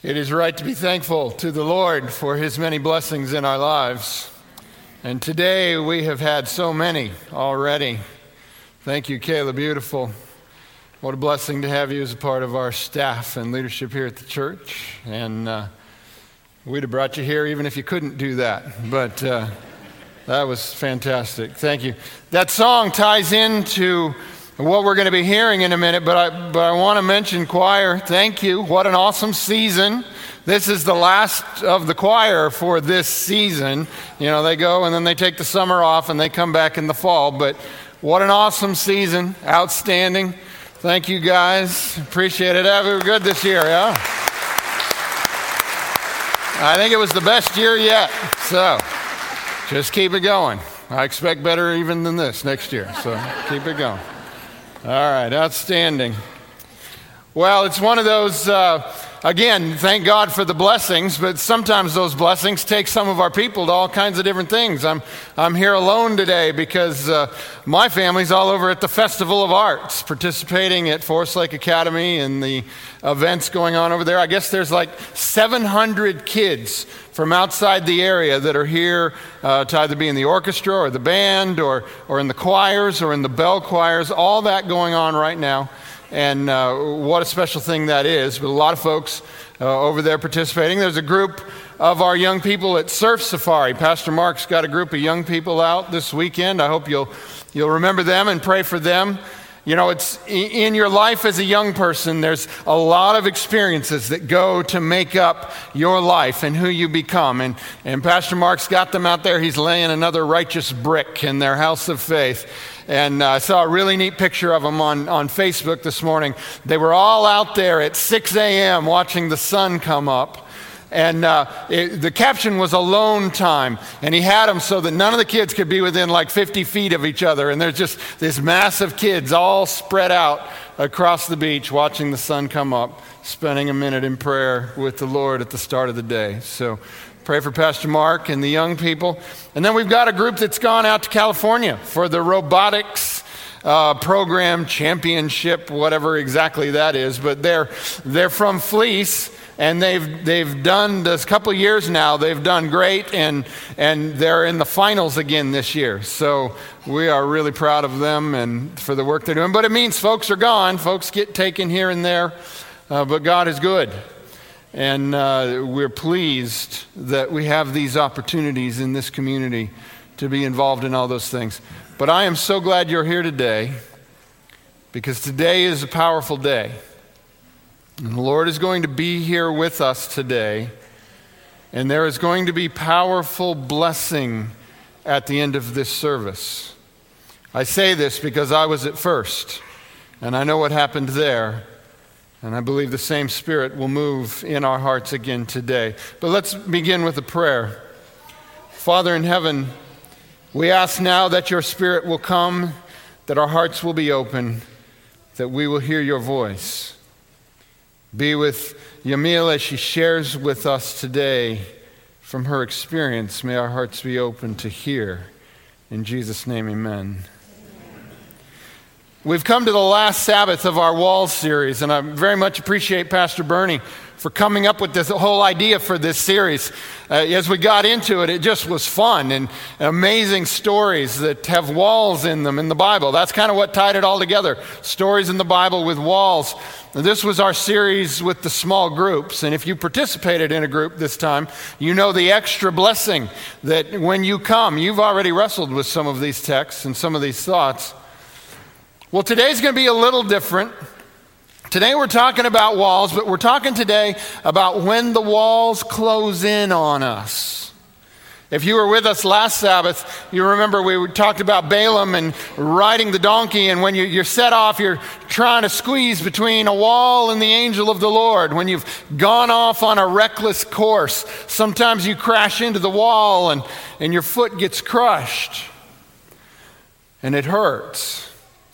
It is right to be thankful to the Lord for his many blessings in our lives. And today we have had so many already. Thank you, Kayla Beautiful. What a blessing to have you as a part of our staff and leadership here at the church. And uh, we'd have brought you here even if you couldn't do that. But uh, that was fantastic. Thank you. That song ties into what we're going to be hearing in a minute, but I, but I want to mention choir. Thank you. What an awesome season. This is the last of the choir for this season. You know, they go and then they take the summer off and they come back in the fall. But what an awesome season. Outstanding. Thank you guys. Appreciate it. We were good this year, yeah? I think it was the best year yet. So just keep it going. I expect better even than this next year. So keep it going. All right, outstanding. Well, it's one of those, uh, again, thank God for the blessings, but sometimes those blessings take some of our people to all kinds of different things. I'm, I'm here alone today because uh, my family's all over at the Festival of Arts, participating at Forest Lake Academy and the events going on over there. I guess there's like 700 kids from outside the area that are here uh, to either be in the orchestra or the band or, or in the choirs or in the bell choirs, all that going on right now. And uh, what a special thing that is. But a lot of folks uh, over there participating. There's a group of our young people at Surf Safari. Pastor Mark's got a group of young people out this weekend. I hope you'll, you'll remember them and pray for them. You know, it's in your life as a young person, there's a lot of experiences that go to make up your life and who you become. And, and Pastor Mark's got them out there. He's laying another righteous brick in their house of faith. And uh, I saw a really neat picture of them on, on Facebook this morning. They were all out there at 6 a.m. watching the sun come up. And uh, it, the caption was alone time. And he had them so that none of the kids could be within like 50 feet of each other. And there's just this massive kids all spread out across the beach watching the sun come up, spending a minute in prayer with the Lord at the start of the day. So pray for Pastor Mark and the young people. And then we've got a group that's gone out to California for the robotics. Uh, program championship, whatever exactly that is, but they're they're from Fleece, and they've they've done this couple years now. They've done great, and and they're in the finals again this year. So we are really proud of them and for the work they're doing. But it means folks are gone. Folks get taken here and there, uh, but God is good, and uh, we're pleased that we have these opportunities in this community to be involved in all those things. But I am so glad you're here today because today is a powerful day. And the Lord is going to be here with us today, and there is going to be powerful blessing at the end of this service. I say this because I was at first, and I know what happened there, and I believe the same Spirit will move in our hearts again today. But let's begin with a prayer. Father in heaven, we ask now that your Spirit will come, that our hearts will be open, that we will hear your voice. Be with Yamil as she shares with us today from her experience. May our hearts be open to hear. In Jesus' name, amen. We've come to the last Sabbath of our Walls series, and I very much appreciate Pastor Bernie for coming up with this whole idea for this series. Uh, as we got into it, it just was fun and amazing stories that have walls in them in the Bible. That's kind of what tied it all together stories in the Bible with walls. This was our series with the small groups. And if you participated in a group this time, you know the extra blessing that when you come, you've already wrestled with some of these texts and some of these thoughts. Well, today's going to be a little different. Today we're talking about walls, but we're talking today about when the walls close in on us. If you were with us last Sabbath, you remember we talked about Balaam and riding the donkey, and when you, are set off, you're trying to squeeze between a wall and the angel of the Lord. When you've gone off on a reckless course, sometimes you crash into the wall and, and your foot gets crushed, and it hurts.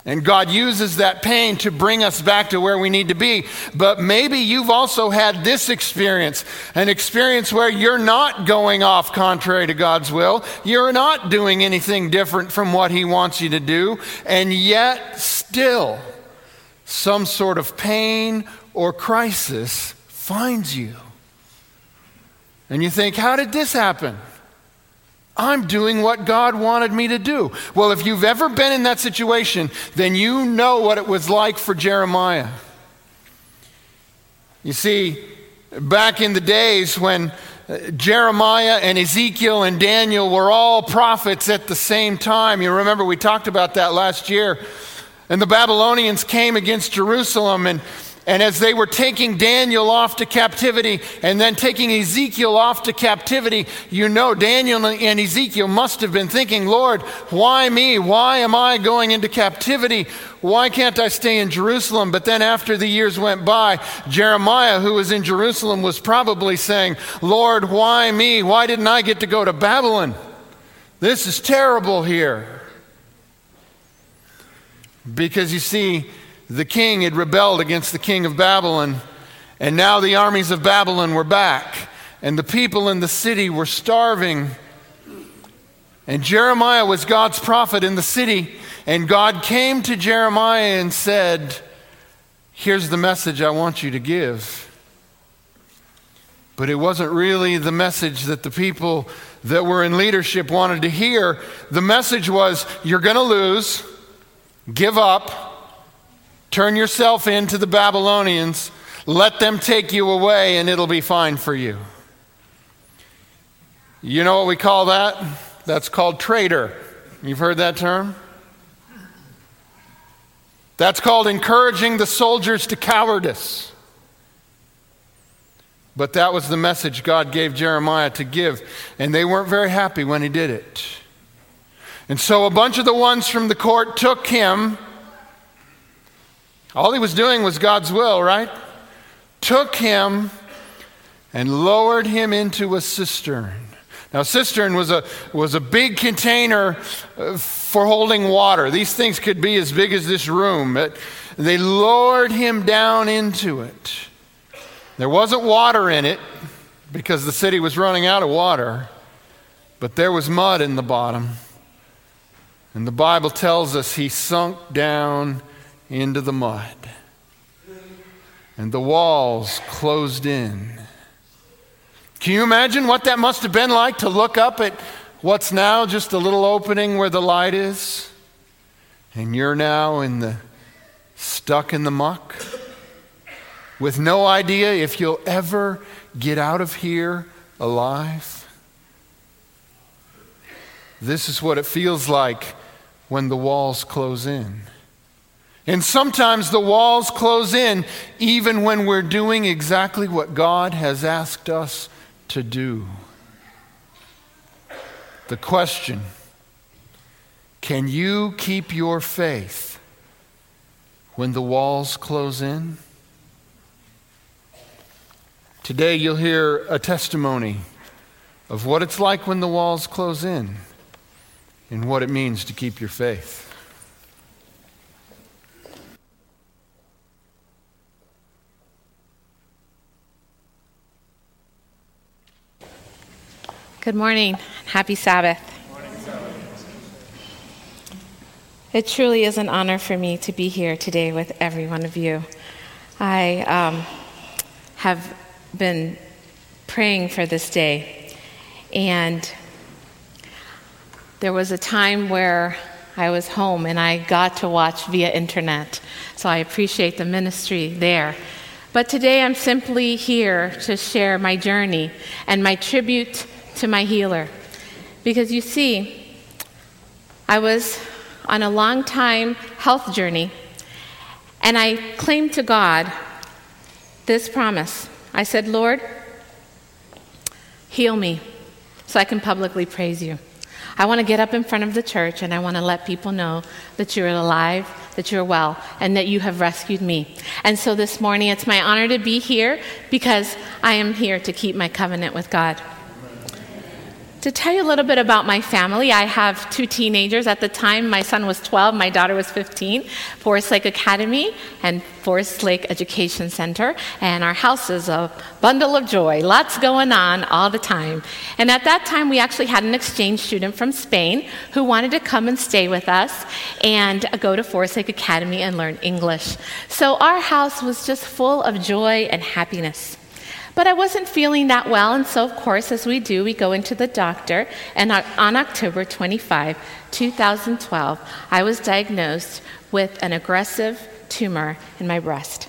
And God uses that pain to bring us back to where we need to be. But maybe you've also had this experience an experience where you're not going off contrary to God's will. You're not doing anything different from what He wants you to do. And yet, still, some sort of pain or crisis finds you. And you think, how did this happen? I'm doing what God wanted me to do. Well, if you've ever been in that situation, then you know what it was like for Jeremiah. You see, back in the days when uh, Jeremiah and Ezekiel and Daniel were all prophets at the same time, you remember we talked about that last year. And the Babylonians came against Jerusalem and and as they were taking Daniel off to captivity and then taking Ezekiel off to captivity, you know Daniel and Ezekiel must have been thinking, Lord, why me? Why am I going into captivity? Why can't I stay in Jerusalem? But then after the years went by, Jeremiah, who was in Jerusalem, was probably saying, Lord, why me? Why didn't I get to go to Babylon? This is terrible here. Because you see, the king had rebelled against the king of Babylon, and now the armies of Babylon were back, and the people in the city were starving. And Jeremiah was God's prophet in the city, and God came to Jeremiah and said, Here's the message I want you to give. But it wasn't really the message that the people that were in leadership wanted to hear. The message was, You're going to lose, give up Turn yourself in to the Babylonians. Let them take you away, and it'll be fine for you. You know what we call that? That's called traitor. You've heard that term? That's called encouraging the soldiers to cowardice. But that was the message God gave Jeremiah to give, and they weren't very happy when he did it. And so a bunch of the ones from the court took him all he was doing was God's will, right? Took him and lowered him into a cistern. Now, cistern was a, was a big container uh, for holding water. These things could be as big as this room. But they lowered him down into it. There wasn't water in it because the city was running out of water, but there was mud in the bottom. And the Bible tells us he sunk down into the mud. And the walls closed in. Can you imagine what that must have been like to look up at what's now just a little opening where the light is? And you're now in the stuck in the muck with no idea if you'll ever get out of here alive. This is what it feels like when the walls close in. And sometimes the walls close in even when we're doing exactly what God has asked us to do. The question can you keep your faith when the walls close in? Today you'll hear a testimony of what it's like when the walls close in and what it means to keep your faith. Good morning. Happy Sabbath. It truly is an honor for me to be here today with every one of you. I um, have been praying for this day, and there was a time where I was home and I got to watch via internet, so I appreciate the ministry there. But today I'm simply here to share my journey and my tribute to my healer. Because you see, I was on a long time health journey, and I claimed to God this promise. I said, Lord, heal me so I can publicly praise you. I want to get up in front of the church and I want to let people know that you're alive, that you're well, and that you have rescued me. And so this morning, it's my honor to be here because I am here to keep my covenant with God. To tell you a little bit about my family, I have two teenagers. At the time, my son was 12, my daughter was 15. Forest Lake Academy and Forest Lake Education Center. And our house is a bundle of joy, lots going on all the time. And at that time, we actually had an exchange student from Spain who wanted to come and stay with us and go to Forest Lake Academy and learn English. So our house was just full of joy and happiness. But I wasn't feeling that well, and so, of course, as we do, we go into the doctor. And on October 25, 2012, I was diagnosed with an aggressive tumor in my breast.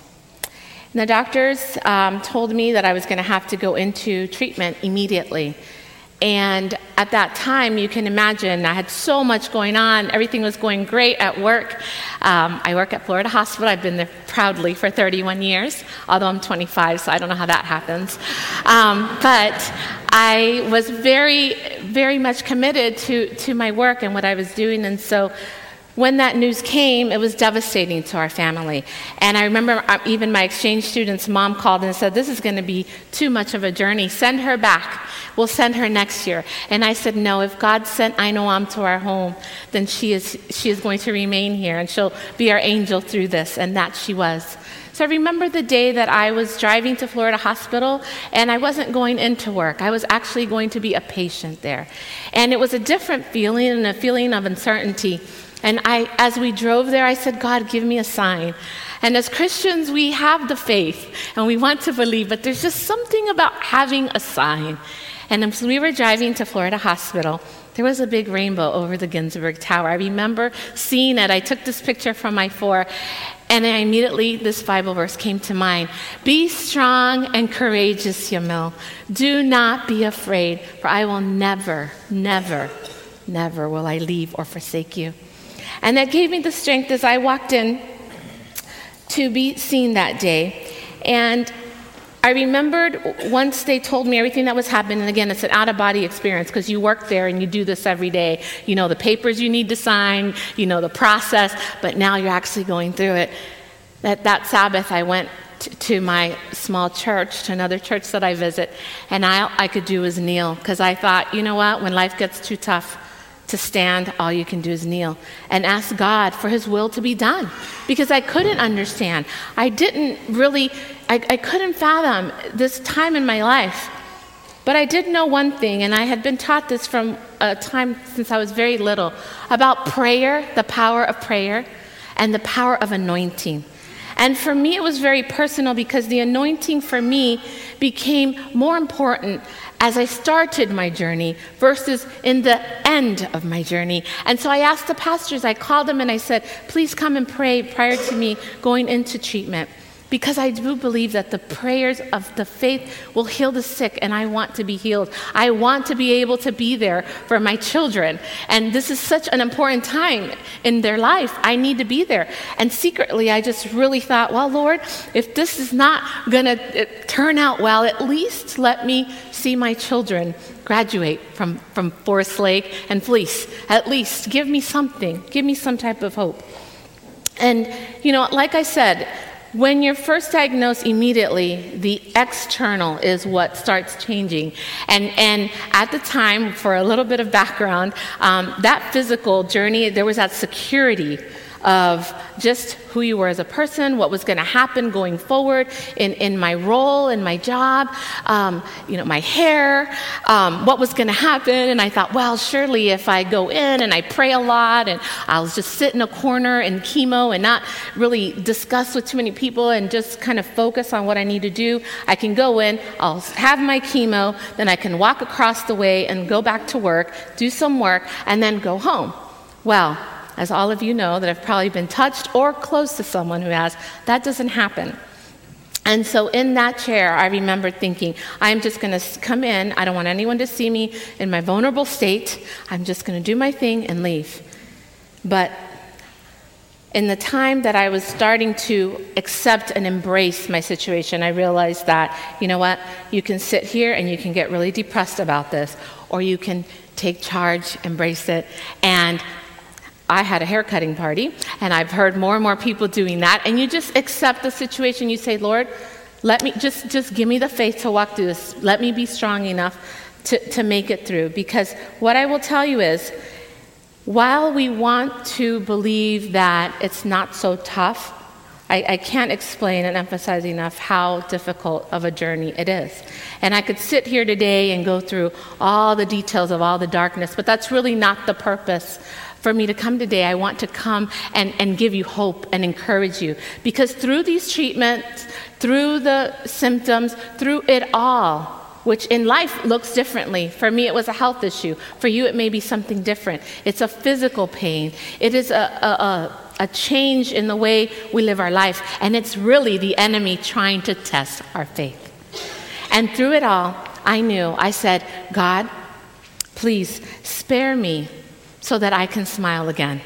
And the doctors um, told me that I was going to have to go into treatment immediately. And at that time, you can imagine, I had so much going on. Everything was going great at work. Um, I work at Florida Hospital. I've been there proudly for 31 years, although I'm 25, so I don't know how that happens. Um, but I was very, very much committed to, to my work and what I was doing. And so when that news came, it was devastating to our family. And I remember uh, even my exchange student's mom called and said, This is going to be too much of a journey. Send her back. We'll send her next year. And I said, No, if God sent Ainoam to our home, then she is, she is going to remain here and she'll be our angel through this. And that she was. So I remember the day that I was driving to Florida Hospital and I wasn't going into work. I was actually going to be a patient there. And it was a different feeling and a feeling of uncertainty. And I, as we drove there, I said, God, give me a sign. And as Christians, we have the faith and we want to believe, but there's just something about having a sign. And as we were driving to Florida Hospital, there was a big rainbow over the Ginsburg Tower. I remember seeing it. I took this picture from my four, and I immediately, this Bible verse came to mind Be strong and courageous, Yamil. Do not be afraid, for I will never, never, never will I leave or forsake you. And that gave me the strength as I walked in to be seen that day. And I remembered once they told me everything that was happening. And again, it's an out of body experience because you work there and you do this every day. You know the papers you need to sign, you know the process, but now you're actually going through it. That, that Sabbath, I went to, to my small church, to another church that I visit, and all I could do was kneel because I thought, you know what, when life gets too tough, to stand, all you can do is kneel and ask God for His will to be done. Because I couldn't understand. I didn't really, I, I, couldn't fathom this time in my life. But I did know one thing, and I had been taught this from a time since I was very little about prayer, the power of prayer, and the power of anointing. And for me, it was very personal because the anointing for me became more important as I started my journey versus in the end of my journey. And so I asked the pastors, I called them and I said, please come and pray prior to me going into treatment because I do believe that the prayers of the faith will heal the sick, and I want to be healed. I want to be able to be there for my children. And this is such an important time in their life. I need to be there. And secretly, I just really thought, well, Lord, if this is not going to uh, turn out well, at least let me see my children graduate from, from Forest Lake and Fleece. At least give me something, give me some type of hope. And, you know, like I said, when you're first diagnosed immediately, the external is what starts changing. And, and at the time, for a little bit of background, um, that physical journey, there was that security of just who you were as a person, what was going to happen going forward in, in my role, in my job, um, you know, my hair, um, what was going to happen. And I thought, well, surely if I go in and I pray a lot and I'll just sit in a corner in chemo and not really discuss with too many people and just kind of focus on what I need to do, I can go in, I'll have my chemo, then I can walk across the way and go back to work, do some work, and then go home. Well, as all of you know that have probably been touched or close to someone who has, that doesn't happen. And so in that chair, I remember thinking, I'm just going to come in. I don't want anyone to see me in my vulnerable state. I'm just going to do my thing and leave. But in the time that I was starting to accept and embrace my situation, I realized that, you know what, you can sit here and you can get really depressed about this, or you can take charge, embrace it, and I had a haircutting party, and I've heard more and more people doing that. And you just accept the situation. You say, Lord, let me just, just give me the faith to walk through this. Let me be strong enough to, to make it through. Because what I will tell you is, while we want to believe that it's not so tough, I, I, can't explain and emphasize enough how difficult of a journey it is. And I could sit here today and go through all the details of all the darkness, but that's really not the purpose for me to come today, I want to come and, and give you hope and encourage you. Because through these treatments, through the symptoms, through it all, which in life looks differently. For me, it was a health issue. For you, it may be something different. It's a physical pain. It is a, a, a, a change in the way we live our life. And it's really the enemy trying to test our faith. And through it all, I knew, I said, God, please spare me so that I can smile again.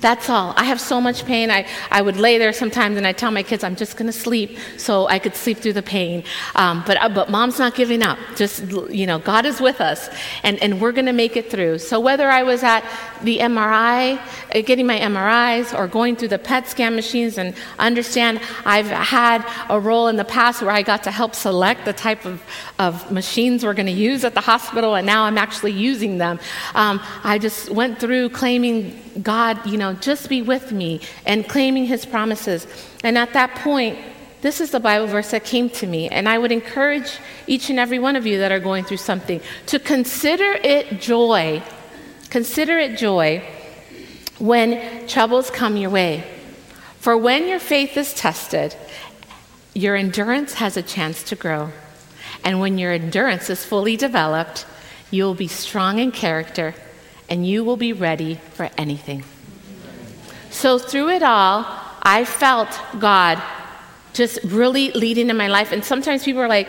That's all. I have so much pain. I, I would lay there sometimes and I tell my kids I'm just going to sleep so I could sleep through the pain. Um, but, uh, but mom's not giving up. Just, you know, God is with us and, and we're going to make it through. So whether I was at the MRI, uh, getting my MRIs, or going through the PET scan machines and understand I've had a role in the past where I got to help select the type of, of machines we're going to use at the hospital and now I'm actually using them. Um, I just went through claiming God, you know, just be with me and claiming his promises. And at that point, this is the Bible verse that came to me. And I would encourage each and every one of you that are going through something to consider it joy. Consider it joy when troubles come your way. For when your faith is tested, your endurance has a chance to grow. And when your endurance is fully developed, you'll be strong in character and you will be ready for anything. So, through it all, I felt God just really leading in my life. And sometimes people are like,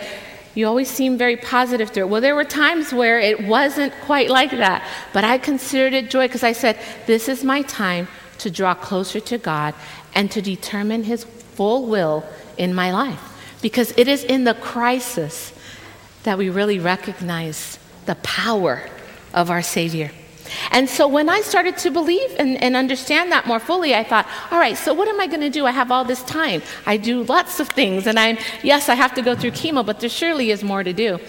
you always seem very positive through it. Well, there were times where it wasn't quite like that, but I considered it joy because I said, This is my time to draw closer to God and to determine His full will in my life. Because it is in the crisis that we really recognize the power of our Savior. And so when I started to believe and, and understand that more fully, I thought, all right, so what am I going to do? I have all this time. I do lots of things. And I'm, yes, I have to go through chemo, but there surely is more to do.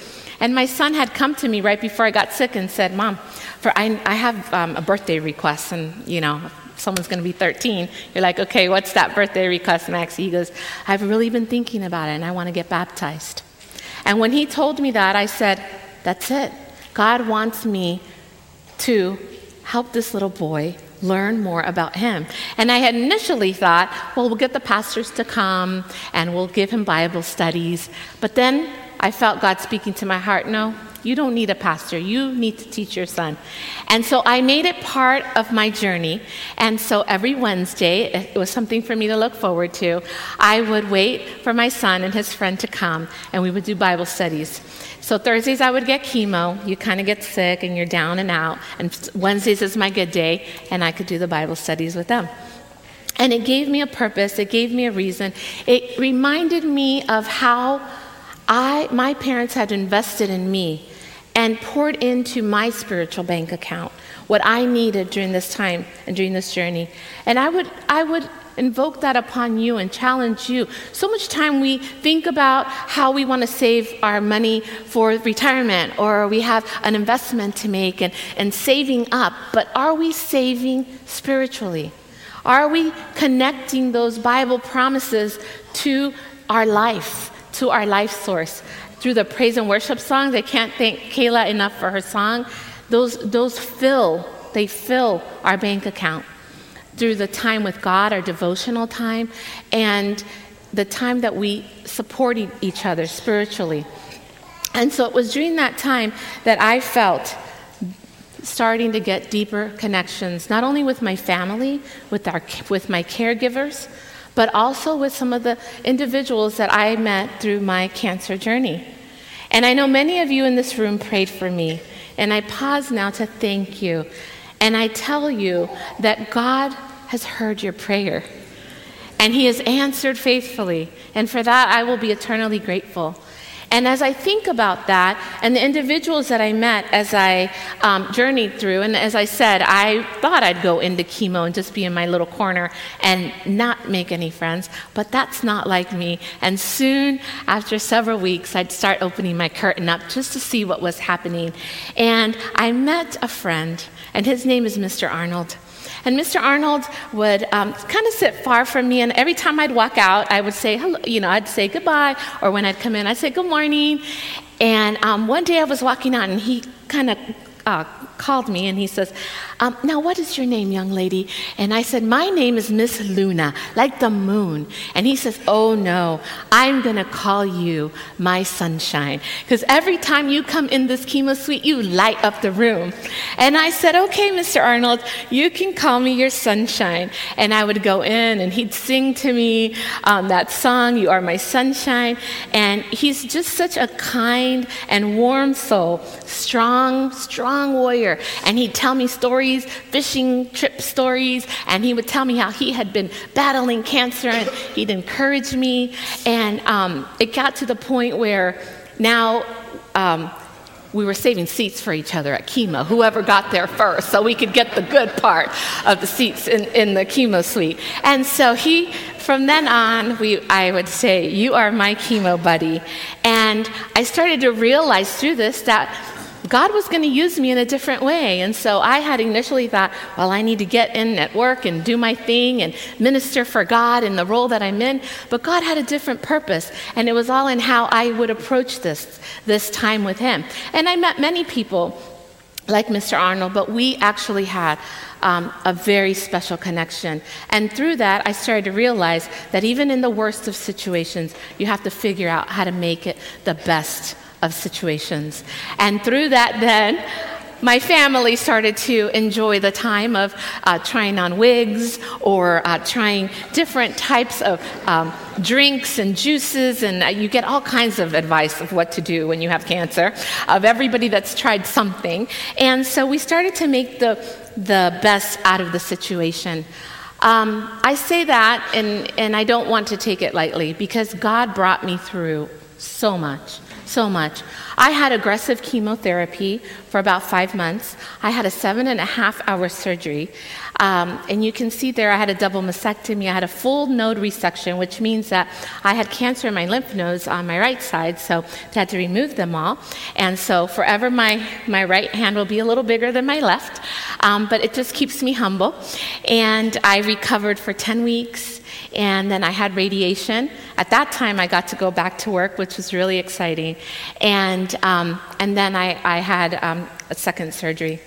And my son had come to me right before I got sick and said, Mom, for I, I have um, a birthday request, and you know, someone's going to be 13. You're like, okay, what's that birthday request, Max? He goes, I've really been thinking about it, and I want to get baptized. And when he told me that, I said, that's it. God wants me to help this little boy learn more about him. And I had initially thought, well, we'll get the pastors to come and we'll give him Bible studies. But then I felt God speaking to my heart no, you don't need a pastor. You need to teach your son. And so I made it part of my journey. And so every Wednesday, it was something for me to look forward to. I would wait for my son and his friend to come, and we would do Bible studies. So Thursdays I would get chemo. You kind of get sick and you're down and out. And Wednesdays is my good day, and I could do the Bible studies with them. And it gave me a purpose, it gave me a reason. It reminded me of how I, my parents had invested in me and poured into my spiritual bank account what I needed during this time and during this journey. And I would, I would invoke that upon you and challenge you. So much time we think about how we want to save our money for retirement or we have an investment to make and, and saving up, but are we saving spiritually? Are we connecting those Bible promises to our life, to our life source? Through the praise and worship songs, I can't thank Kayla enough for her song. Those, those fill, they fill our bank account through the time with God, our devotional time, and the time that we supported each other spiritually. And so it was during that time that I felt starting to get deeper connections, not only with my family, with, our, with my caregivers, but also with some of the individuals that I met through my cancer journey. And I know many of you in this room prayed for me, and I pause now to thank you and I tell you that God has heard your prayer and He has answered faithfully. And for that, I will be eternally grateful. And as I think about that, and the individuals that I met as I um, journeyed through, and as I said, I thought I'd go into chemo and just be in my little corner and not make any friends, but that's not like me. And soon, after several weeks, I'd start opening my curtain up just to see what was happening. And I met a friend, and his name is Mr. Arnold. And Mr. Arnold would um, kind of sit far from me, and every time I'd walk out, I would say hello, you know, I'd say goodbye, or when I'd come in, I'd say good morning. And um, one day I was walking out, and he kind of uh, called me and he says, um, Now, what is your name, young lady? And I said, My name is Miss Luna, like the moon. And he says, Oh, no, I'm going to call you my sunshine. Because every time you come in this chemo suite, you light up the room. And I said, Okay, Mr. Arnold, you can call me your sunshine. And I would go in and he'd sing to me um, that song, You Are My Sunshine. And he's just such a kind and warm soul, strong, strong warrior. And he'd tell me stories, fishing trip stories, and he would tell me how he had been battling cancer, and he'd encourage me. And um, it got to the point where now, um, we were saving seats for each other at chemo, whoever got there first, so we could get the good part of the seats in, in the chemo suite. And so he, from then on, we, I would say, You are my chemo buddy. And I started to realize through this that God was going to use me in a different way. And so I had initially thought, well, I need to get in at work and do my thing and minister for God in the role that I'm in. But God had a different purpose, and it was all in how I would approach this, this time with Him. And I met many people like Mr. Arnold, but we actually had um, a very special connection. And through that, I started to realize that even in the worst of situations, you have to figure out how to make it the best of situations. And through that, then, my family started to enjoy the time of uh, trying on wigs or uh, trying different types of um, drinks and juices, and uh, you get all kinds of advice of what to do when you have cancer, of everybody that's tried something. And so we started to make the, the best out of the situation. Um, I say that, and, and I don't want to take it lightly because God brought me through so much so much. I had aggressive chemotherapy for about five months. I had a seven and a half hour surgery. Um, and you can see there I had a double mastectomy. I had a full node resection, which means that I had cancer in my lymph nodes on my right side, so I had to remove them all. And so forever my, my right hand will be a little bigger than my left, um, but it just keeps me humble. And I recovered for 10 weeks and then I had radiation. At that time, I got to go back to work, which was really exciting. And, um, and then I, I had um, a second surgery.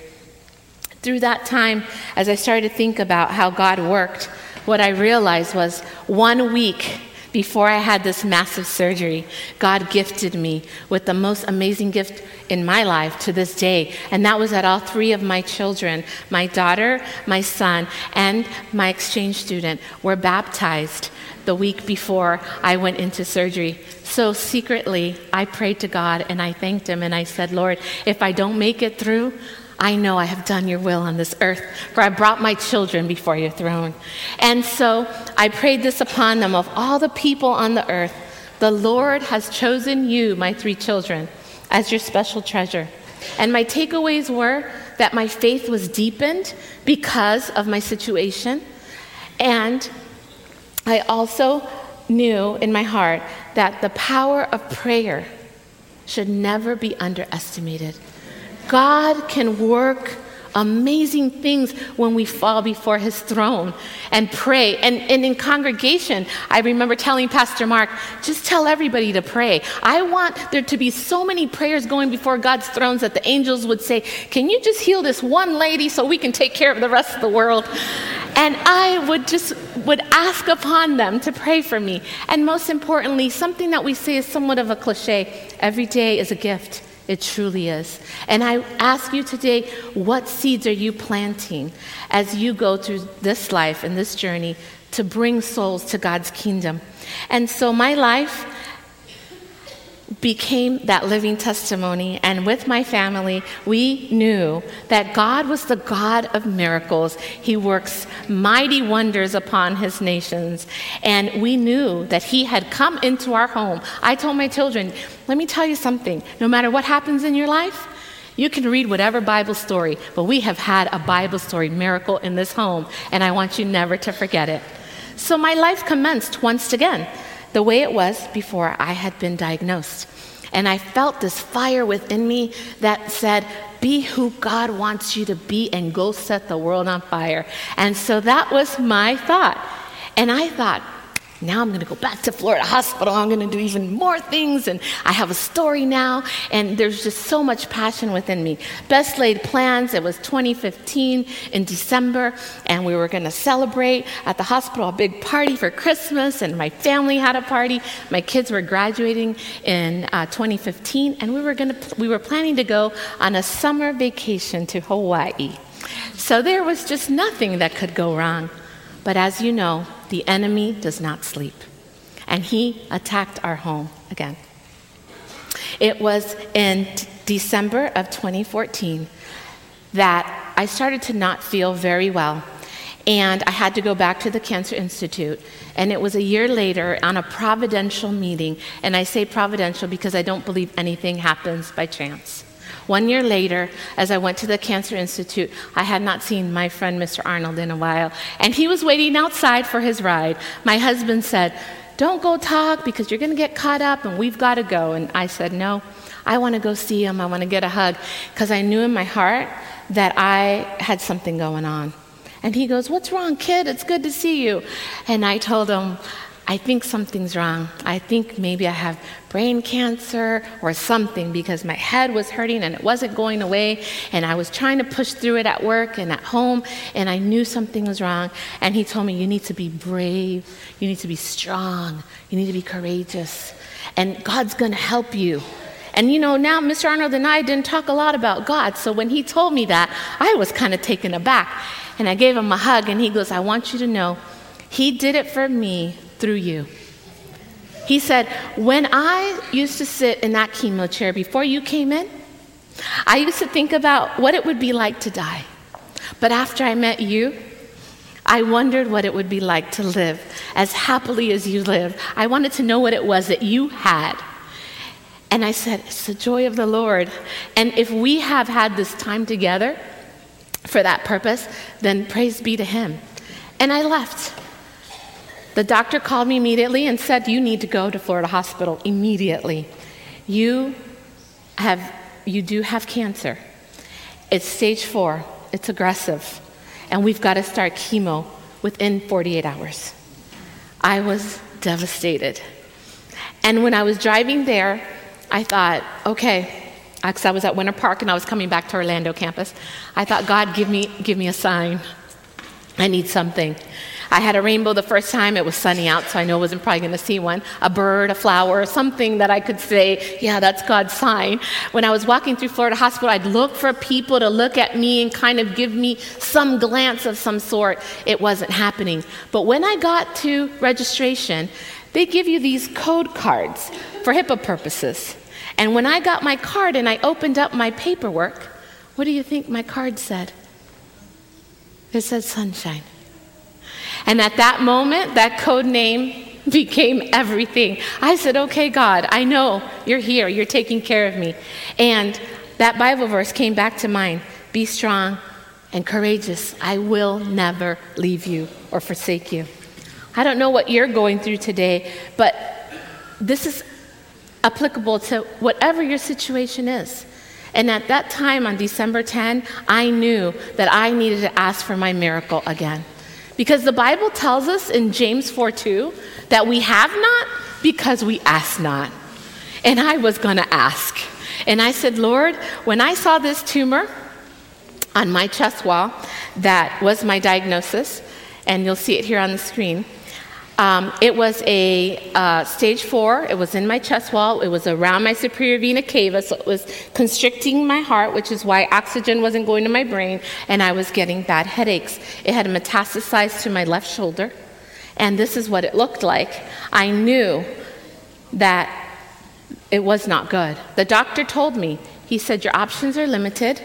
Through that time, as I started to think about how God worked, what I realized was one week before I had this massive surgery, God gifted me with the most amazing gift in my life to this day. And that was that all three of my children, my daughter, my son, and my exchange student, were baptized the week before I went into surgery. So secretly, I prayed to God and I thanked Him and I said, Lord, if I don't make it through, I know I have done your will on this earth, for I brought my children before your throne. And so I prayed this upon them of all the people on the earth. The Lord has chosen you, my three children, as your special treasure. And my takeaways were that my faith was deepened because of my situation. And I also knew in my heart that the power of prayer should never be underestimated. God can work amazing things when we fall before his throne and pray. And, and in congregation, I remember telling Pastor Mark, just tell everybody to pray. I want there to be so many prayers going before God's thrones that the angels would say, Can you just heal this one lady so we can take care of the rest of the world? And I would just would ask upon them to pray for me. And most importantly, something that we say is somewhat of a cliche every day is a gift. It truly is. And I ask you today, what seeds are you planting as you go through this life and this journey to bring souls to God's kingdom? And so my life became that living testimony. And with my family, we knew that God was the God of miracles. He works mighty wonders upon his nations. And we knew that he had come into our home. I told my children, let me tell you something no matter what happens in your life, you can read whatever Bible story, but we have had a Bible story miracle in this home, and I want you never to forget it. So my life commenced once again the way it was before I had been diagnosed. And I felt this fire within me that said, Be who God wants you to be and go set the world on fire. And so that was my thought. And I thought, now I'm going to go back to Florida Hospital. I'm going to do even more things. And I have a story now. And there's just so much passion within me. Best laid plans. It was 2015 in December. And we were going to celebrate at the hospital a big party for Christmas. And my family had a party. My kids were graduating in uh, 2015. And we were, going to, we were planning to go on a summer vacation to Hawaii. So there was just nothing that could go wrong. But as you know, the enemy does not sleep. And he attacked our home again. It was in December of 2014 that I started to not feel very well. And I had to go back to the Cancer Institute. And it was a year later on a providential meeting. And I say providential because I don't believe anything happens by chance. One year later, as I went to the Cancer Institute, I had not seen my friend Mr. Arnold in a while, and he was waiting outside for his ride. My husband said, Don't go talk because you're going to get caught up and we've got to go. And I said, No, I want to go see him. I want to get a hug because I knew in my heart that I had something going on. And he goes, What's wrong, kid? It's good to see you. And I told him, I think something's wrong. I think maybe I have brain cancer or something because my head was hurting and it wasn't going away. And I was trying to push through it at work and at home, and I knew something was wrong. And he told me, You need to be brave, you need to be strong, you need to be courageous, and God's going to help you. And you know, now Mr. Arnold and I didn't talk a lot about God. So when he told me that, I was kind of taken aback. And I gave him a hug, and he goes, I want you to know, he did it for me through you. He said, When I used to sit in that chemo chair before you came in, I used to think about what it would be like to die. But after I met you, I wondered what it would be like to live as happily as you live. I wanted to know what it was that you had. And I said, It's the joy of the Lord. And if we have had this time together for that purpose, then praise be to Him. And I left. The doctor called me immediately and said, You need to go to Florida Hospital immediately. You have you do have cancer. It's stage four, it's aggressive, and we've got to start chemo within 48 hours. I was devastated. And when I was driving there, I thought, okay, because I was at Winter Park and I was coming back to Orlando campus, I thought, God, give me, give me a sign. I need something. I had a rainbow the first time. It was sunny out, so I know I wasn't probably going to see one. A bird, a flower, something that I could say, yeah, that's God's sign. When I was walking through Florida Hospital, I'd look for people to look at me and kind of give me some glance of some sort. It wasn't happening. But when I got to registration, they give you these code cards for HIPAA purposes. And when I got my card and I opened up my paperwork, what do you think my card said? It said sunshine. And at that moment, that code name became everything. I said, Okay, God, I know you're here. You're taking care of me. And that Bible verse came back to mind Be strong and courageous. I will never leave you or forsake you. I don't know what you're going through today, but this is applicable to whatever your situation is. And at that time on December 10, I knew that I needed to ask for my miracle again. Because the Bible tells us in James 4 2 that we have not because we ask not. And I was going to ask. And I said, Lord, when I saw this tumor on my chest wall, that was my diagnosis, and you'll see it here on the screen. Um, it was a uh, stage four. It was in my chest wall. It was around my superior vena cava, so it was constricting my heart, which is why oxygen wasn't going to my brain, and I was getting bad headaches. It had metastasized to my left shoulder, and this is what it looked like. I knew that it was not good. The doctor told me, he said, Your options are limited.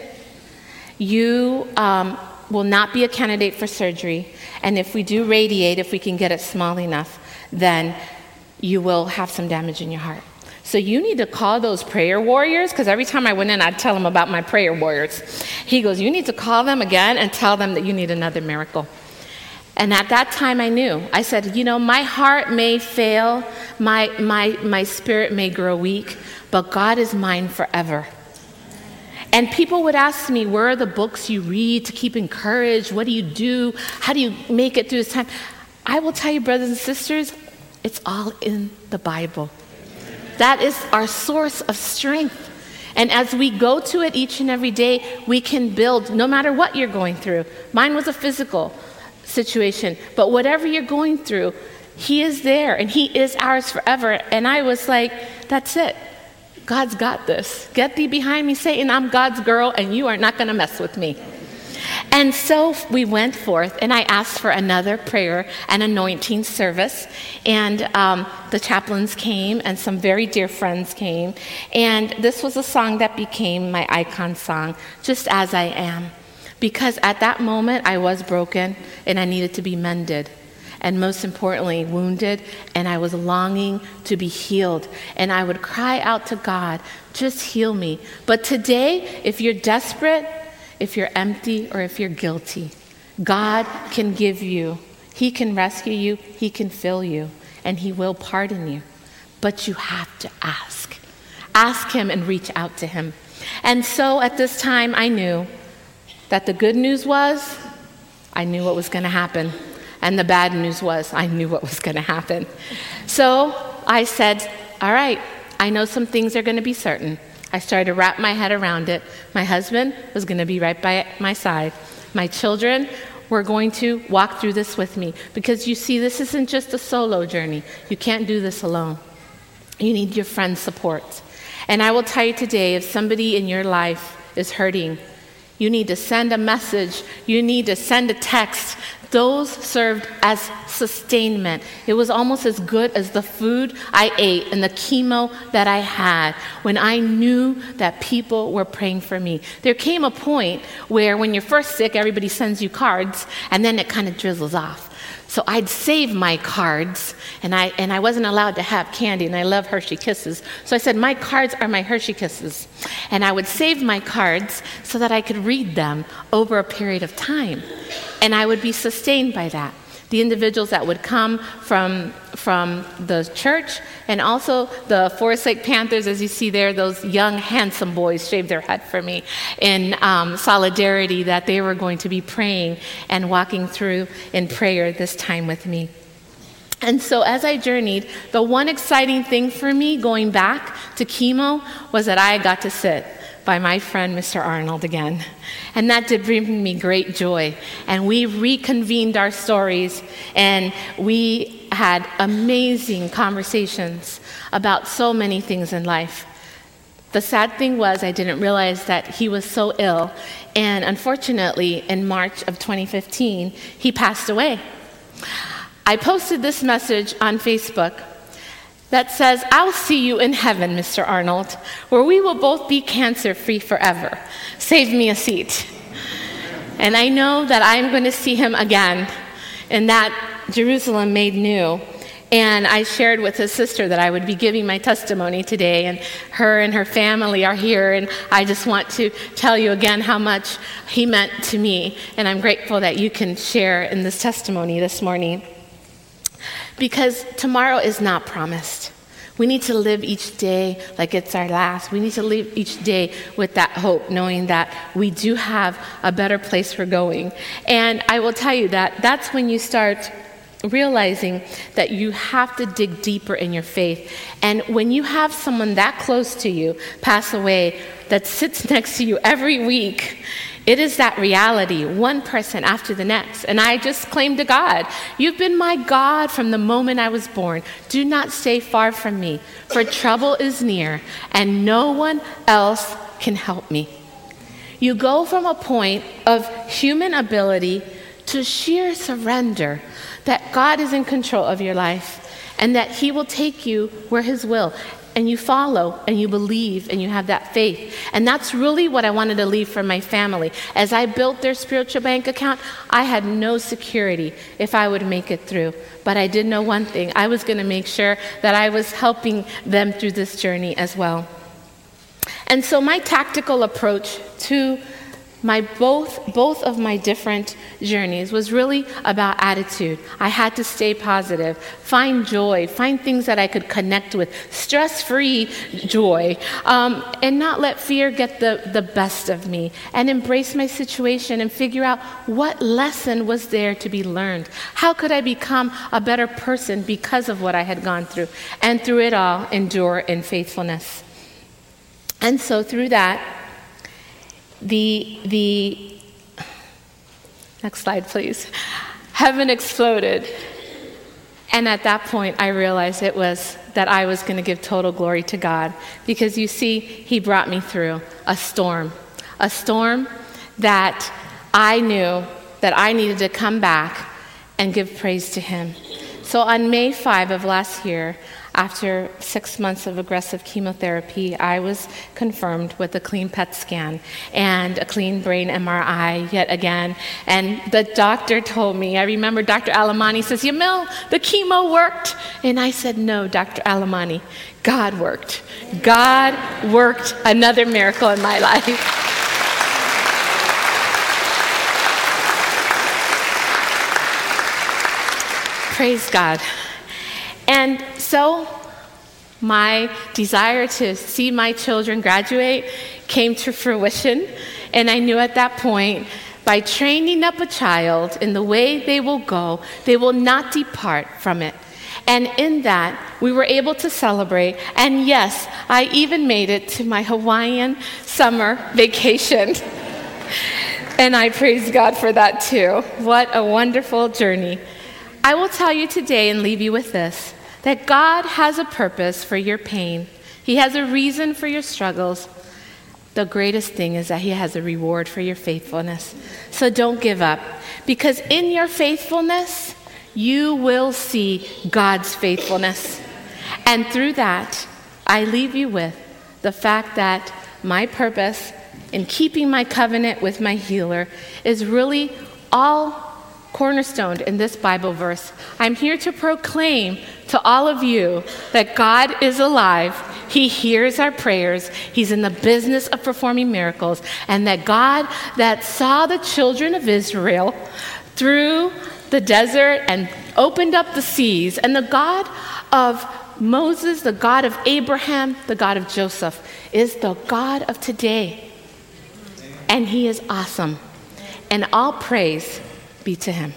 You um, will not be a candidate for surgery. And if we do radiate, if we can get it small enough, then you will have some damage in your heart. So you need to call those prayer warriors, because every time I went in, I'd tell them about my prayer warriors. He goes, You need to call them again and tell them that you need another miracle. And at that time, I knew. I said, You know, my heart may fail, my, my, my spirit may grow weak, but God is mine forever. And people would ask me, Where are the books you read to keep encouraged? What do you do? How do you make it through this time? I will tell you, brothers and sisters, It's all in the Bible. That is our source of strength. And as we go to it each and every day, we can build no matter what you're going through. Mine was a physical situation, but whatever you're going through, He is there and He is ours forever. And I was like, that's it. God's got this. Get thee behind me, Satan. I'm God's girl, and you are not going to mess with me. And so we went forth, and I asked for another prayer and anointing service. And um, the chaplains came, and some very dear friends came. And this was a song that became my icon song, Just As I Am. Because at that moment, I was broken and I needed to be mended and most importantly, wounded, and I was longing to be healed. And I would cry out to God, just heal me. But today, if you're desperate, if you're empty, or if you're guilty, God can give you, He can rescue you, He can fill you, and He will pardon you. But you have to ask. Ask Him and reach out to Him. And so at this time, I knew that the good news was I knew what was going to happen. And the bad news was, I knew what was going to happen. So I said, All right, I know some things are going to be certain. I started to wrap my head around it. My husband was going to be right by my side. My children were going to walk through this with me. Because you see, this isn't just a solo journey. You can't do this alone. You need your friend's support. And I will tell you today if somebody in your life is hurting, you need to send a message. You need to send a text those served as sustainment. It was almost as good as the food I ate and the chemo that I had when I knew that people were praying for me. There came a point where when you're first sick, everybody sends you cards, and then it kind of drizzles off. So I'd save my cards, and I, and I wasn't allowed to have candy, and I love Hershey Kisses. So I said, My cards are my Hershey Kisses. And I would save my cards so that I could read them over a period of time. And I would be sustained by that the individuals that would come from, from the church, and also the Forest Lake Panthers, as you see there, those young, handsome boys shaved their head for me in um, solidarity that they were going to be praying and walking through in prayer this time with me. And so, as I journeyed, the one exciting thing for me going back to chemo was that I got to sit by my friend Mr. Arnold again. And that did bring me great joy. And we reconvened our stories and we had amazing conversations about so many things in life. The sad thing was, I didn't realize that he was so ill. And unfortunately, in March of 2015, he passed away. I posted this message on Facebook that says, I'll see you in heaven, Mr. Arnold, where we will both be cancer free forever. Save me a seat. And I know that I'm going to see him again in that Jerusalem made new. And I shared with his sister that I would be giving my testimony today, and her and her family are here. And I just want to tell you again how much he meant to me. And I'm grateful that you can share in this testimony this morning because tomorrow is not promised. We need to live each day like it's our last. We need to live each day with that hope, knowing that we do have a better place we're going. And I will tell you that that's when you start realizing that you have to dig deeper in your faith. And when you have someone that close to you pass away that sits next to you every week, it is that reality, one person after the next. And I just claim to God, You've been my God from the moment I was born. Do not stay far from me, for trouble is near, and no one else can help me. You go from a point of human ability to sheer surrender that God is in control of your life and that He will take you where His will and you follow and you believe and you have that faith. And that's really what I wanted to leave for my family. As I built their spiritual bank account, I had no security if I would make it through. But I did know one thing I was going to make sure that I was helping them through this journey as well. And so, my tactical approach to my both both of my different journeys was really about attitude. I had to stay positive find joy find things that i could connect with stress-free joy um, and not let fear get the, the best of me and embrace my situation and figure out what lesson was there to be learned. How could i become a better person because of what i had gone through? And through it all endure in faithfulness. And so through that the, the, next slide, please. Heaven exploded. And at that point, I realized it was that I was going to give total glory to God. Because you see, He brought me through a storm, a storm that I knew that I needed to come back and give praise to Him. So on May 5 of last year, after six months of aggressive chemotherapy, I was confirmed with a clean PET scan and a clean brain MRI yet again. And the doctor told me, I remember Dr. Alamani says, Yamil, the chemo worked. And I said, No, Dr. Alamani, God worked. God worked another miracle in my life. Praise God. And so my desire to see my children graduate came to fruition. And I knew at that point, by training up a child in the way they will go, they will not depart from it. And in that, we were able to celebrate. And yes, I even made it to my Hawaiian summer vacation. and I praise God for that too. What a wonderful journey. I will tell you today and leave you with this that God has a purpose for your pain, He has a reason for your struggles. The greatest thing is that He has a reward for your faithfulness. So don't give up, because in your faithfulness, you will see God's faithfulness. And through that, I leave you with the fact that my purpose in keeping my covenant with my healer is really all cornerstoned in this Bible verse. I'm here to proclaim to all of you that God is alive. He hears our prayers. He's in the business of performing miracles. And that God that saw the children of Israel through the desert and opened up the seas, and the God of Moses, the God of Abraham, the God of Joseph, is the God of today. And He is awesome. And all praise be to him.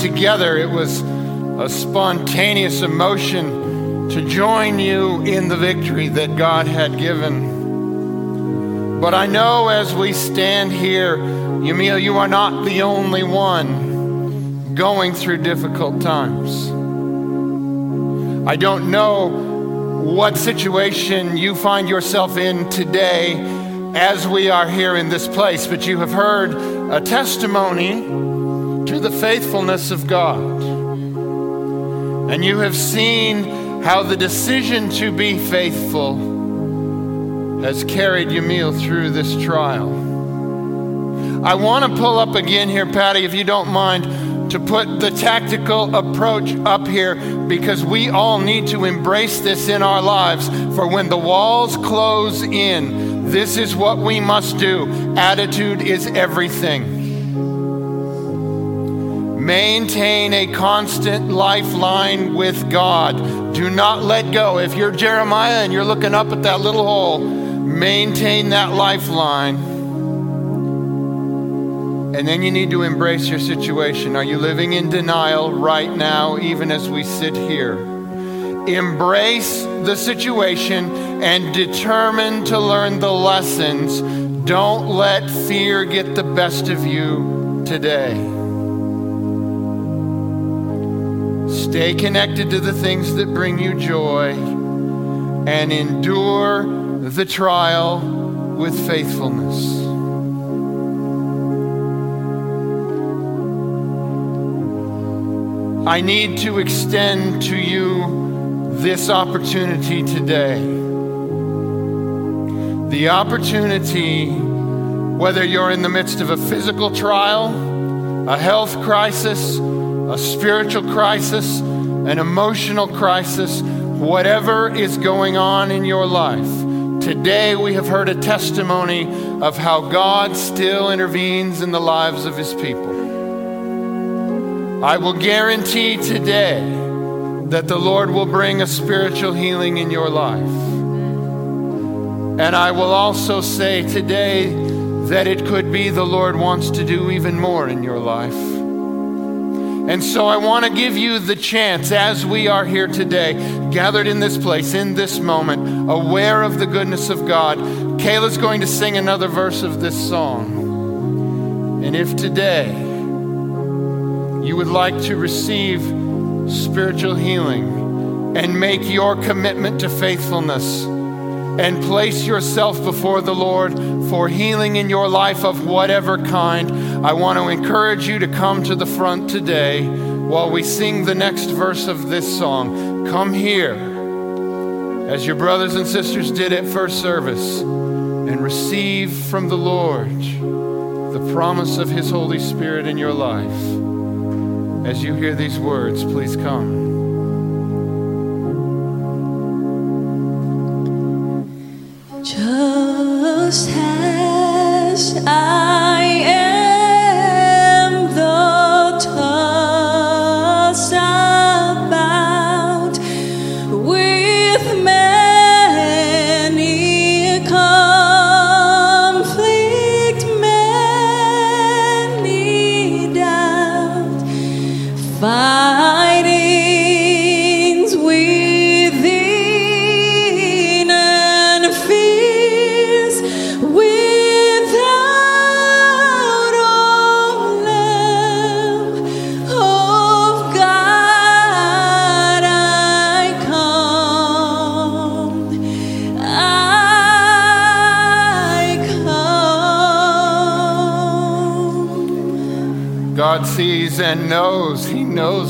Together. It was a spontaneous emotion to join you in the victory that God had given. But I know as we stand here, Yamil, you are not the only one going through difficult times. I don't know what situation you find yourself in today as we are here in this place, but you have heard a testimony to the faithfulness of God. And you have seen how the decision to be faithful has carried Yamil through this trial. I want to pull up again here, Patty, if you don't mind, to put the tactical approach up here because we all need to embrace this in our lives. For when the walls close in, this is what we must do. Attitude is everything. Maintain a constant lifeline with God. Do not let go. If you're Jeremiah and you're looking up at that little hole, maintain that lifeline. And then you need to embrace your situation. Are you living in denial right now, even as we sit here? Embrace the situation and determine to learn the lessons. Don't let fear get the best of you today. Stay connected to the things that bring you joy and endure the trial with faithfulness. I need to extend to you this opportunity today. The opportunity, whether you're in the midst of a physical trial, a health crisis, a spiritual crisis, an emotional crisis, whatever is going on in your life. Today we have heard a testimony of how God still intervenes in the lives of his people. I will guarantee today that the Lord will bring a spiritual healing in your life. And I will also say today that it could be the Lord wants to do even more in your life. And so I want to give you the chance as we are here today, gathered in this place, in this moment, aware of the goodness of God. Kayla's going to sing another verse of this song. And if today, you would like to receive spiritual healing and make your commitment to faithfulness and place yourself before the Lord for healing in your life of whatever kind, I want to encourage you to come to the front today while we sing the next verse of this song. Come here, as your brothers and sisters did at first service, and receive from the Lord the promise of His Holy Spirit in your life. As you hear these words, please come. Just as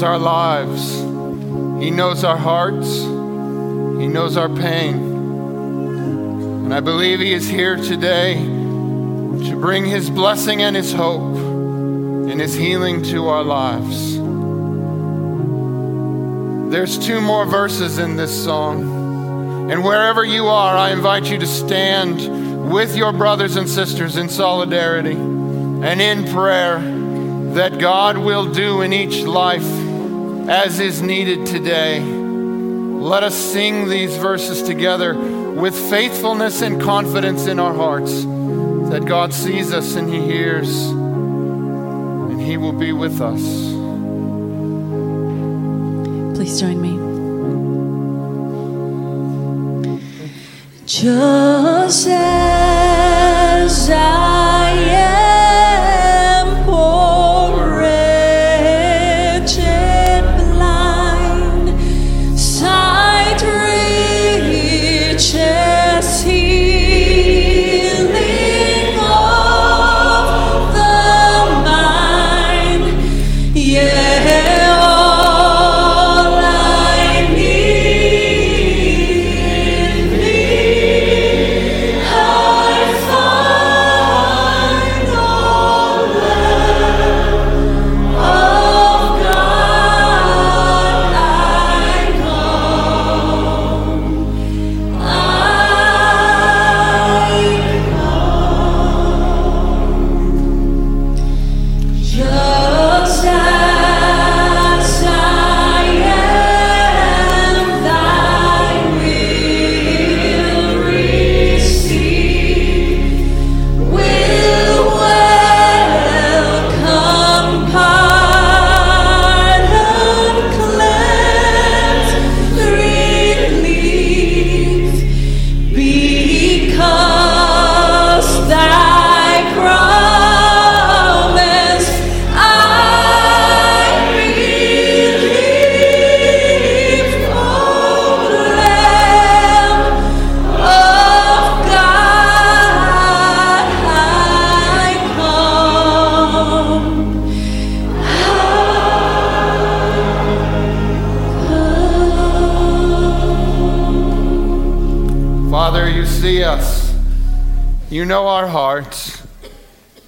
our lives. He knows our hearts. He knows our pain. And I believe He is here today to bring His blessing and His hope and His healing to our lives. There's two more verses in this song. And wherever you are, I invite you to stand with your brothers and sisters in solidarity and in prayer that God will do in each life as is needed today. Let us sing these verses together with faithfulness and confidence in our hearts that God sees us and He hears and He will be with us. Please join me. Just as I am.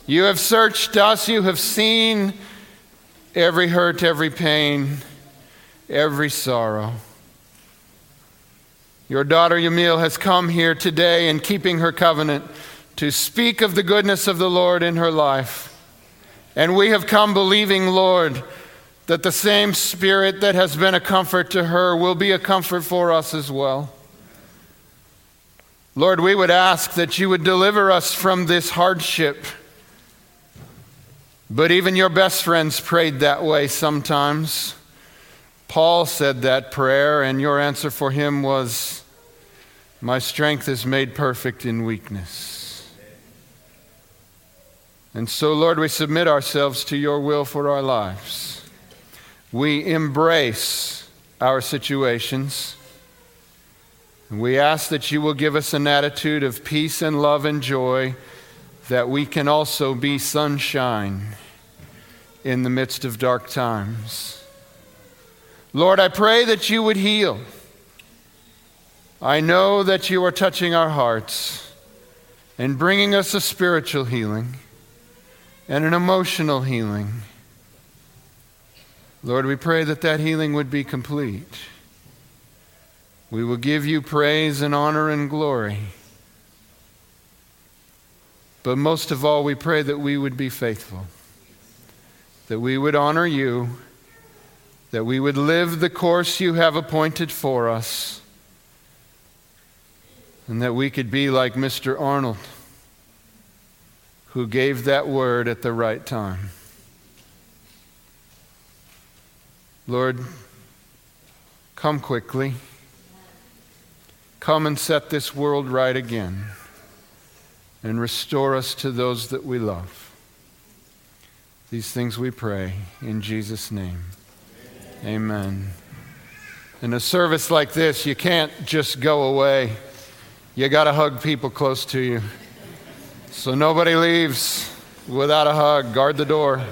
You have searched us. You have seen every hurt, every pain, every sorrow. Your daughter Yamil has come here today in keeping her covenant to speak of the goodness of the Lord in her life. And we have come believing, Lord, that the same Spirit that has been a comfort to her will be a comfort for us as well. Lord, we would ask that you would deliver us from this hardship. But even your best friends prayed that way sometimes. Paul said that prayer, and your answer for him was, My strength is made perfect in weakness. And so, Lord, we submit ourselves to your will for our lives. We embrace our situations. And We ask that you will give us an attitude of peace and love and joy that we can also be sunshine in the midst of dark times. Lord, I pray that you would heal. I know that you are touching our hearts and bringing us a spiritual healing and an emotional healing. Lord, we pray that that healing would be complete. We will give you praise and honor and glory. But most of all, we pray that we would be faithful, that we would honor you, that we would live the course you have appointed for us, and that we could be like Mr. Arnold, who gave that word at the right time. Lord, come quickly. Come and set this world right again and restore us to those that we love. These things we pray in Jesus' name. Amen. Amen. In a service like this, you can't just go away. You got to hug people close to you. So nobody leaves without a hug. Guard the door.